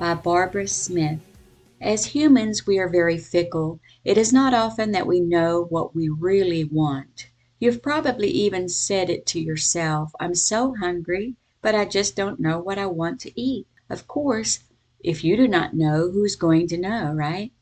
by Barbara Smith. As humans, we are very fickle. It is not often that we know what we really want. You've probably even said it to yourself I'm so hungry, but I just don't know what I want to eat. Of course, if you do not know, who's going to know, right?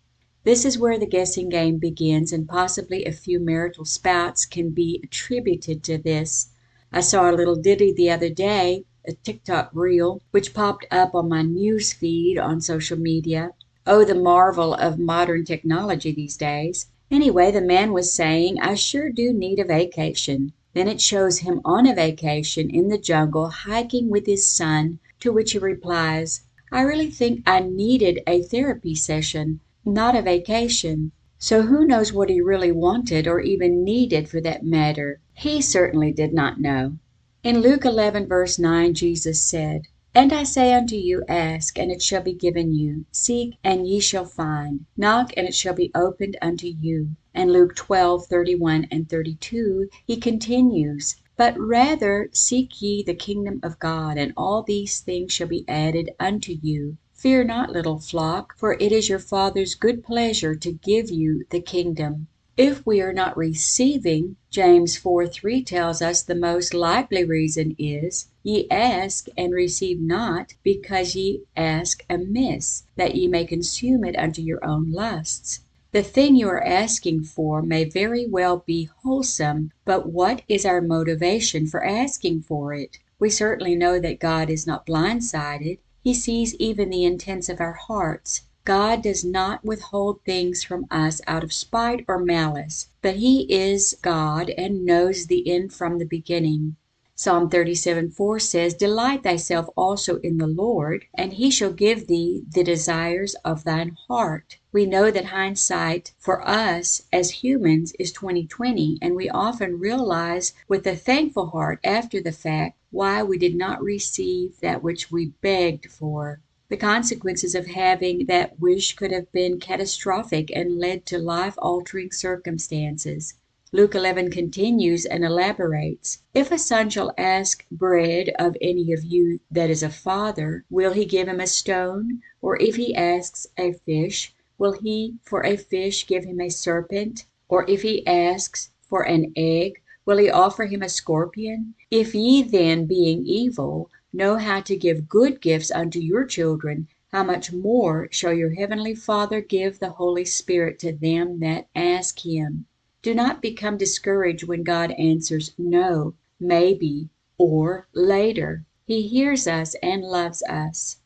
This is where the guessing game begins, and possibly a few marital spouts can be attributed to this. I saw a little ditty the other day, a TikTok reel, which popped up on my news feed on social media. Oh, the marvel of modern technology these days. Anyway, the man was saying, I sure do need a vacation. Then it shows him on a vacation in the jungle hiking with his son, to which he replies, I really think I needed a therapy session, not a vacation. So who knows what he really wanted or even needed for that matter? He certainly did not know. In Luke 11, verse 9, Jesus said, And I say unto you, Ask, and it shall be given you. Seek, and ye shall find. Knock, and it shall be opened unto you. And Luke 12, 31 and 32, he continues, But rather seek ye the kingdom of God, and all these things shall be added unto you. Fear not, little flock, for it is your Father's good pleasure to give you the kingdom. If we are not receiving, James 4 3 tells us the most likely reason is, Ye ask and receive not, because ye ask amiss, that ye may consume it unto your own lusts. The thing you are asking for may very well be wholesome, but what is our motivation for asking for it? We certainly know that God is not blindsided. He sees even the intents of our hearts. God does not withhold things from us out of spite or malice, but He is God and knows the end from the beginning. Psalm 37 4 says, Delight thyself also in the Lord, and he shall give thee the desires of thine heart. We know that hindsight for us as humans is 2020, and we often realize with a thankful heart after the fact why we did not receive that which we begged for. The consequences of having that wish could have been catastrophic and led to life altering circumstances. Luke 11 continues and elaborates If a son shall ask bread of any of you that is a father, will he give him a stone? Or if he asks a fish, will he for a fish give him a serpent? Or if he asks for an egg, will he offer him a scorpion? If ye then, being evil, know how to give good gifts unto your children, how much more shall your heavenly Father give the Holy Spirit to them that ask him? Do not become discouraged when God answers no, maybe, or later. He hears us and loves us.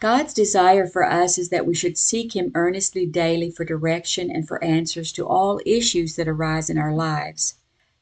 God's desire for us is that we should seek Him earnestly daily for direction and for answers to all issues that arise in our lives.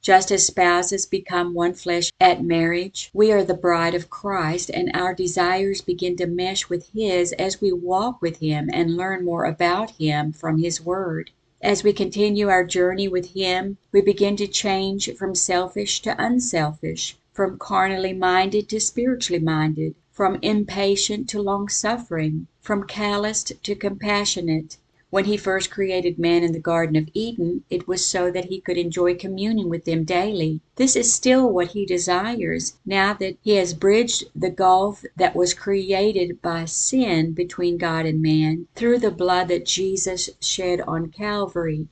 Just as spouses become one flesh at marriage, we are the bride of Christ, and our desires begin to mesh with His as we walk with Him and learn more about Him from His Word. As we continue our journey with Him, we begin to change from selfish to unselfish, from carnally minded to spiritually minded, from impatient to long suffering, from calloused to compassionate. When He first created man in the Garden of Eden, it was so that He could enjoy communion with them daily. This is still what He desires, now that He has bridged the gulf that was created by sin between God and man, through the blood that Jesus shed on Calvary.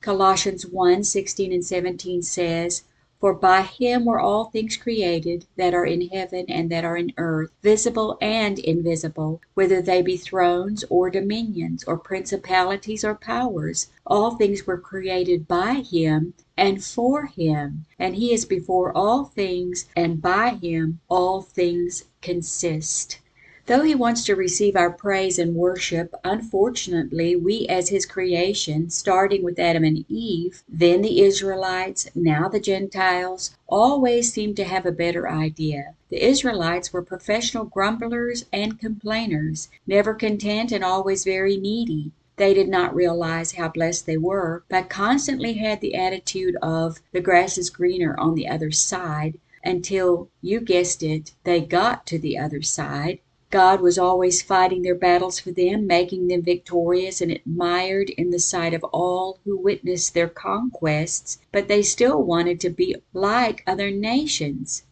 Colossians 1 16 and 17 says, For by him were all things created, that are in heaven and that are in earth, visible and invisible, whether they be thrones, or dominions, or principalities, or powers: all things were created by him, and for him: and he is before all things, and by him all things consist. Though he wants to receive our praise and worship, unfortunately we as his creation, starting with Adam and Eve, then the Israelites, now the Gentiles, always seem to have a better idea. The Israelites were professional grumblers and complainers, never content and always very needy. They did not realize how blessed they were, but constantly had the attitude of "the grass is greener on the other side," until, you guessed it, they got to the other side. God was always fighting their battles for them, making them victorious and admired in the sight of all who witnessed their conquests, but they still wanted to be like other nations.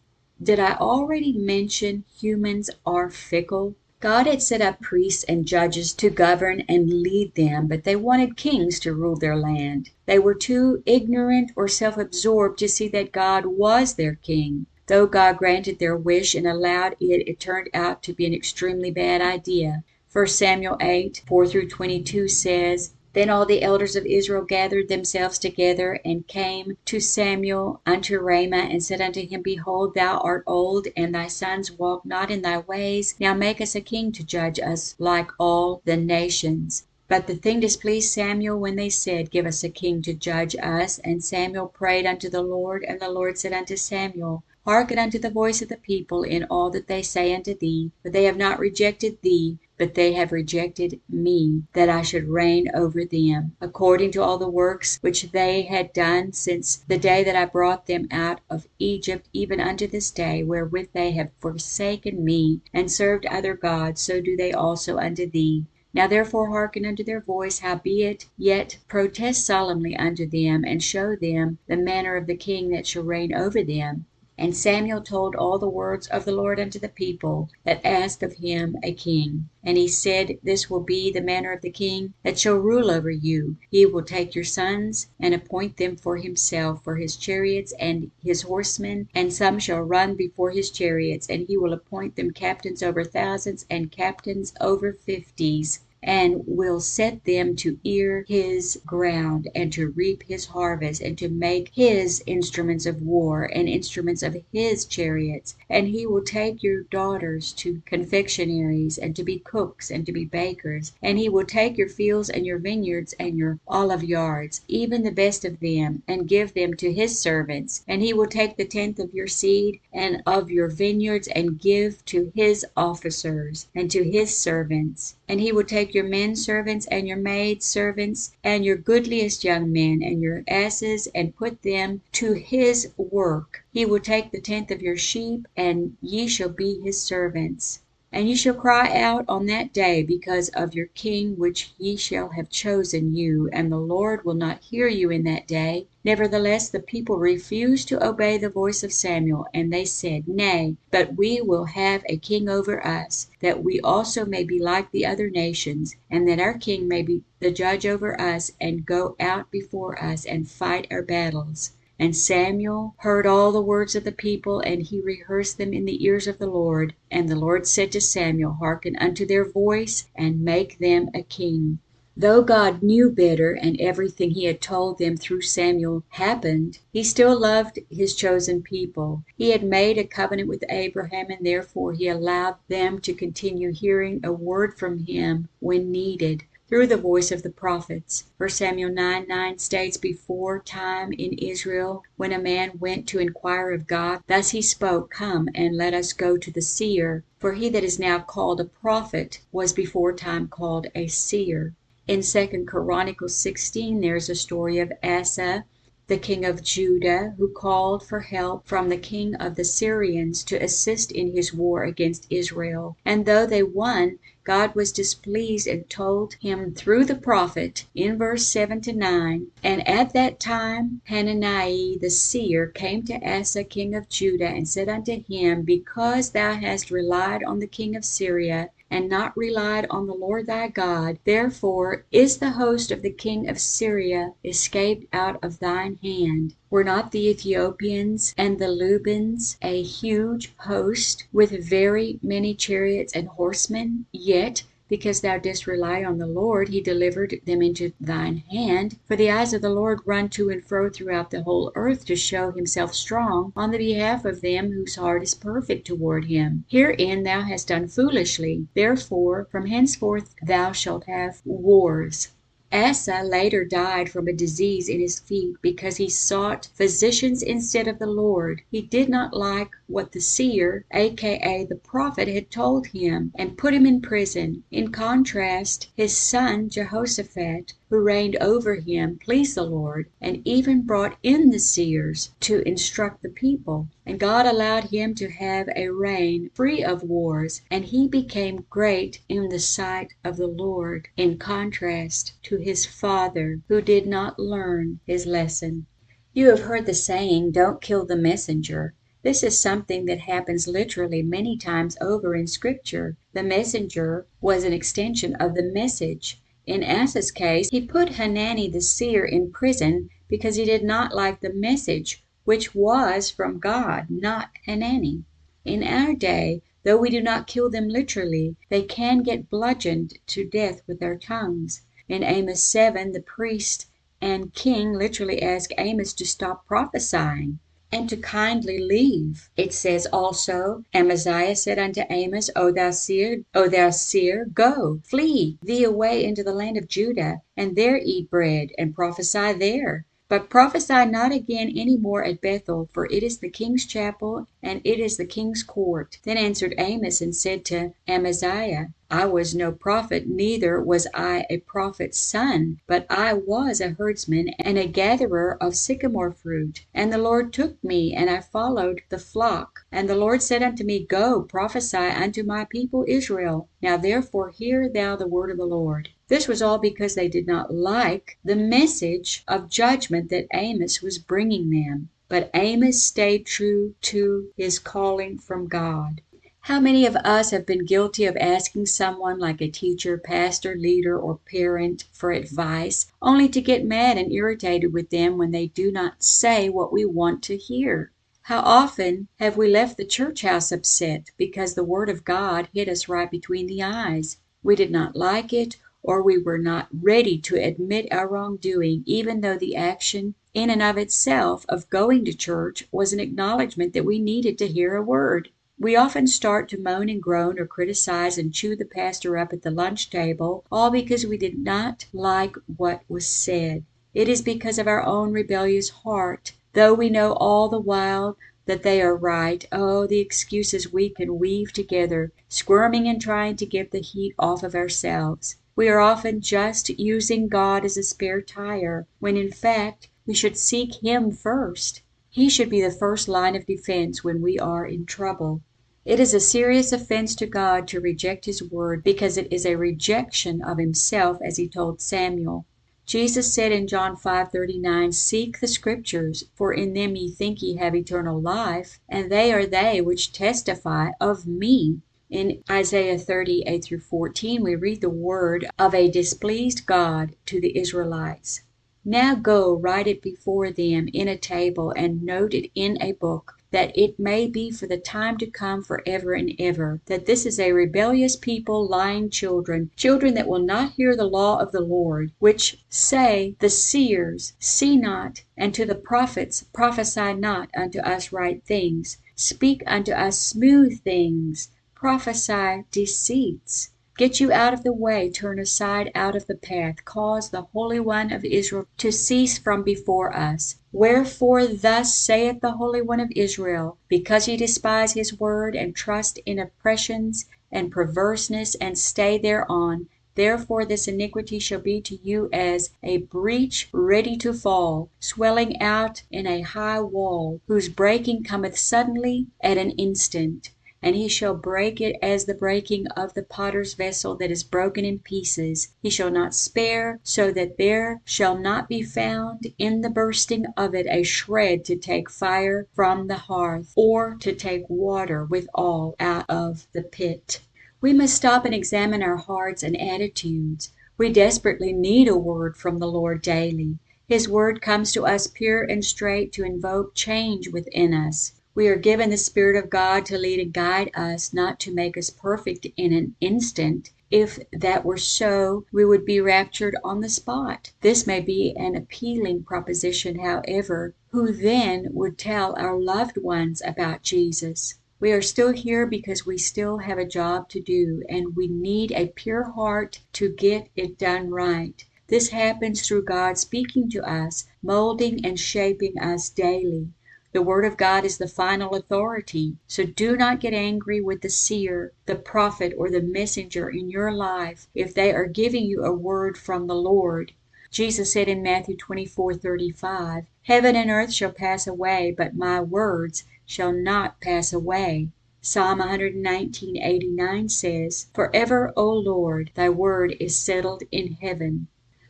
Did I already mention humans are fickle? God had set up priests and judges to govern and lead them, but they wanted kings to rule their land. They were too ignorant or self absorbed to see that God was their king. Though God granted their wish and allowed it, it turned out to be an extremely bad idea. 1 Samuel 8 4 through 22 says, Then all the elders of Israel gathered themselves together, and came to Samuel unto Ramah, and said unto him, Behold, thou art old, and thy sons walk not in thy ways. Now make us a king to judge us like all the nations. But the thing displeased Samuel when they said, Give us a king to judge us. And Samuel prayed unto the Lord, and the Lord said unto Samuel, Hearken unto the voice of the people in all that they say unto thee, for they have not rejected thee, but they have rejected me, that I should reign over them, according to all the works which they had done since the day that I brought them out of Egypt, even unto this day, wherewith they have forsaken me, and served other gods, so do they also unto thee. Now therefore hearken unto their voice, howbeit yet protest solemnly unto them, and show them the manner of the king that shall reign over them. And Samuel told all the words of the Lord unto the people that asked of him a king. And he said, This will be the manner of the king that shall rule over you. He will take your sons, and appoint them for himself, for his chariots and his horsemen, and some shall run before his chariots, and he will appoint them captains over thousands, and captains over fifties and will set them to ear his ground, and to reap his harvest, and to make his instruments of war, and instruments of his chariots. And he will take your daughters to confectionaries, and to be cooks, and to be bakers. And he will take your fields, and your vineyards, and your olive yards, even the best of them, and give them to his servants. And he will take the tenth of your seed, and of your vineyards, and give to his officers, and to his servants. And he will take your men servants and your maid servants, and your goodliest young men, and your asses, and put them to his work. He will take the tenth of your sheep, and ye shall be his servants. And ye shall cry out on that day because of your king which ye shall have chosen you, and the Lord will not hear you in that day. Nevertheless the people refused to obey the voice of Samuel, and they said, Nay, but we will have a king over us, that we also may be like the other nations, and that our king may be the judge over us, and go out before us, and fight our battles. And Samuel heard all the words of the people, and he rehearsed them in the ears of the Lord. And the Lord said to Samuel, Hearken unto their voice, and make them a king. Though God knew better, and everything he had told them through Samuel happened, he still loved his chosen people. He had made a covenant with Abraham, and therefore he allowed them to continue hearing a word from him when needed through the voice of the prophets. 1 Samuel 9 9 states, Before time in Israel, when a man went to inquire of God, thus he spoke, Come, and let us go to the seer. For he that is now called a prophet was before time called a seer. In 2 Chronicles 16 there is a story of Asa, the king of Judah, who called for help from the king of the Syrians to assist in his war against Israel. And though they won, God was displeased and told him through the prophet in verse 7 to 9, And at that time Hanani the seer came to Asa king of Judah, and said unto him, Because thou hast relied on the king of Syria, and not relied on the Lord thy God, therefore is the host of the king of Syria escaped out of thine hand. Were not the Ethiopians and the Lubims a huge host, with very many chariots and horsemen? Yet because thou didst rely on the Lord, he delivered them into thine hand. For the eyes of the Lord run to and fro throughout the whole earth to show himself strong on the behalf of them whose heart is perfect toward him. Herein thou hast done foolishly. Therefore from henceforth thou shalt have wars. Asa later died from a disease in his feet because he sought physicians instead of the Lord. He did not like what the seer, aka the prophet, had told him, and put him in prison. In contrast, his son Jehoshaphat, who reigned over him, pleased the Lord, and even brought in the seers to instruct the people. And God allowed him to have a reign free of wars, and he became great in the sight of the Lord, in contrast to his father, who did not learn his lesson. You have heard the saying, "Don't kill the messenger." This is something that happens literally many times over in Scripture. The messenger was an extension of the message. In Asa's case, he put Hanani the seer in prison because he did not like the message, which was from God, not Hanani. In our day, though we do not kill them literally, they can get bludgeoned to death with their tongues. In Amos 7 the priest and king literally ask Amos to stop prophesying and to kindly leave. It says also, Amaziah said unto Amos, O thou seer, O thou seer, go, flee thee away into the land of Judah, and there eat bread, and prophesy there. But prophesy not again any more at Bethel, for it is the king's chapel, and it is the king's court. Then answered Amos and said to Amaziah, I was no prophet, neither was I a prophet's son, but I was a herdsman and a gatherer of sycamore fruit. And the Lord took me, and I followed the flock. And the Lord said unto me, Go, prophesy unto my people Israel. Now therefore hear thou the word of the Lord. This was all because they did not like the message of judgment that Amos was bringing them. But Amos stayed true to his calling from God. How many of us have been guilty of asking someone like a teacher, pastor, leader, or parent for advice, only to get mad and irritated with them when they do not say what we want to hear? How often have we left the church house upset because the Word of God hit us right between the eyes? We did not like it, or we were not ready to admit our wrongdoing, even though the action in and of itself of going to church was an acknowledgment that we needed to hear a word. We often start to moan and groan or criticize and chew the pastor up at the lunch table, all because we did not like what was said. It is because of our own rebellious heart, though we know all the while that they are right. Oh, the excuses we can weave together, squirming and trying to get the heat off of ourselves. We are often just using God as a spare tire, when in fact we should seek Him first. He should be the first line of defense when we are in trouble. It is a serious offense to God to reject his word because it is a rejection of himself as he told Samuel. Jesus said in John 5:39, Seek the scriptures, for in them ye think ye have eternal life, and they are they which testify of me. In Isaiah 30, 8 through 14, we read the word of a displeased God to the Israelites. Now go, write it before them in a table, and note it in a book, that it may be for the time to come for ever and ever, that this is a rebellious people, lying children, children that will not hear the law of the Lord, which say, The seers see not, and to the prophets prophesy not unto us right things, speak unto us smooth things, prophesy deceits. Get you out of the way, turn aside out of the path, cause the Holy One of Israel to cease from before us. Wherefore thus saith the Holy One of Israel, because ye despise his word, and trust in oppressions and perverseness, and stay thereon, therefore this iniquity shall be to you as a breach ready to fall, swelling out in a high wall, whose breaking cometh suddenly at an instant and he shall break it as the breaking of the potter's vessel that is broken in pieces. He shall not spare, so that there shall not be found in the bursting of it a shred to take fire from the hearth, or to take water withal out of the pit. We must stop and examine our hearts and attitudes. We desperately need a word from the Lord daily. His word comes to us pure and straight to invoke change within us. We are given the Spirit of God to lead and guide us, not to make us perfect in an instant. If that were so, we would be raptured on the spot. This may be an appealing proposition, however. Who then would tell our loved ones about Jesus? We are still here because we still have a job to do, and we need a pure heart to get it done right. This happens through God speaking to us, molding and shaping us daily. The Word of God is the final authority, so do not get angry with the seer, the prophet, or the messenger in your life if they are giving you a word from the Lord. Jesus said in Matthew 24:35, "Heaven and earth shall pass away, but my words shall not pass away." Psalm 119:89 says, "Forever, O Lord, thy word is settled in heaven."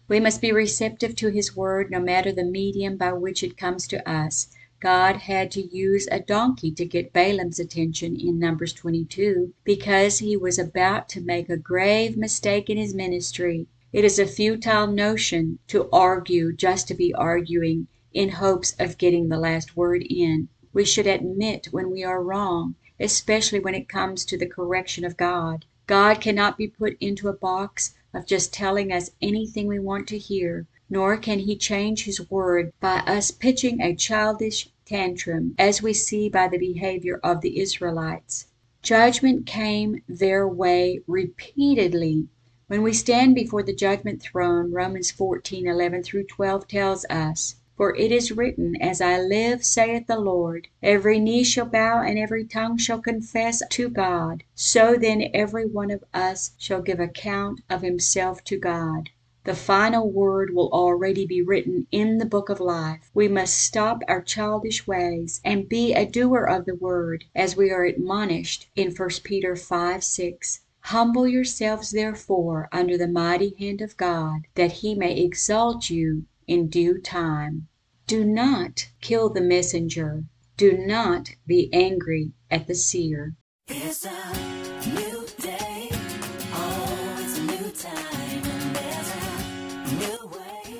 We must be receptive to his word no matter the medium by which it comes to us. God had to use a donkey to get Balaam's attention in Numbers 22 because he was about to make a grave mistake in his ministry. It is a futile notion to argue just to be arguing in hopes of getting the last word in. We should admit when we are wrong, especially when it comes to the correction of God. God cannot be put into a box of just telling us anything we want to hear, nor can he change his word by us pitching a childish tantrum, as we see by the behavior of the Israelites. Judgment came their way repeatedly. When we stand before the judgment throne, Romans 14:11 through 12 tells us, For it is written, As I live, saith the Lord, every knee shall bow and every tongue shall confess to God. So then every one of us shall give account of himself to God. The final word will already be written in the book of life. We must stop our childish ways and be a doer of the word, as we are admonished in 1 Peter 5 6. Humble yourselves therefore under the mighty hand of God, that he may exalt you in due time. Do not kill the messenger. Do not be angry at the seer.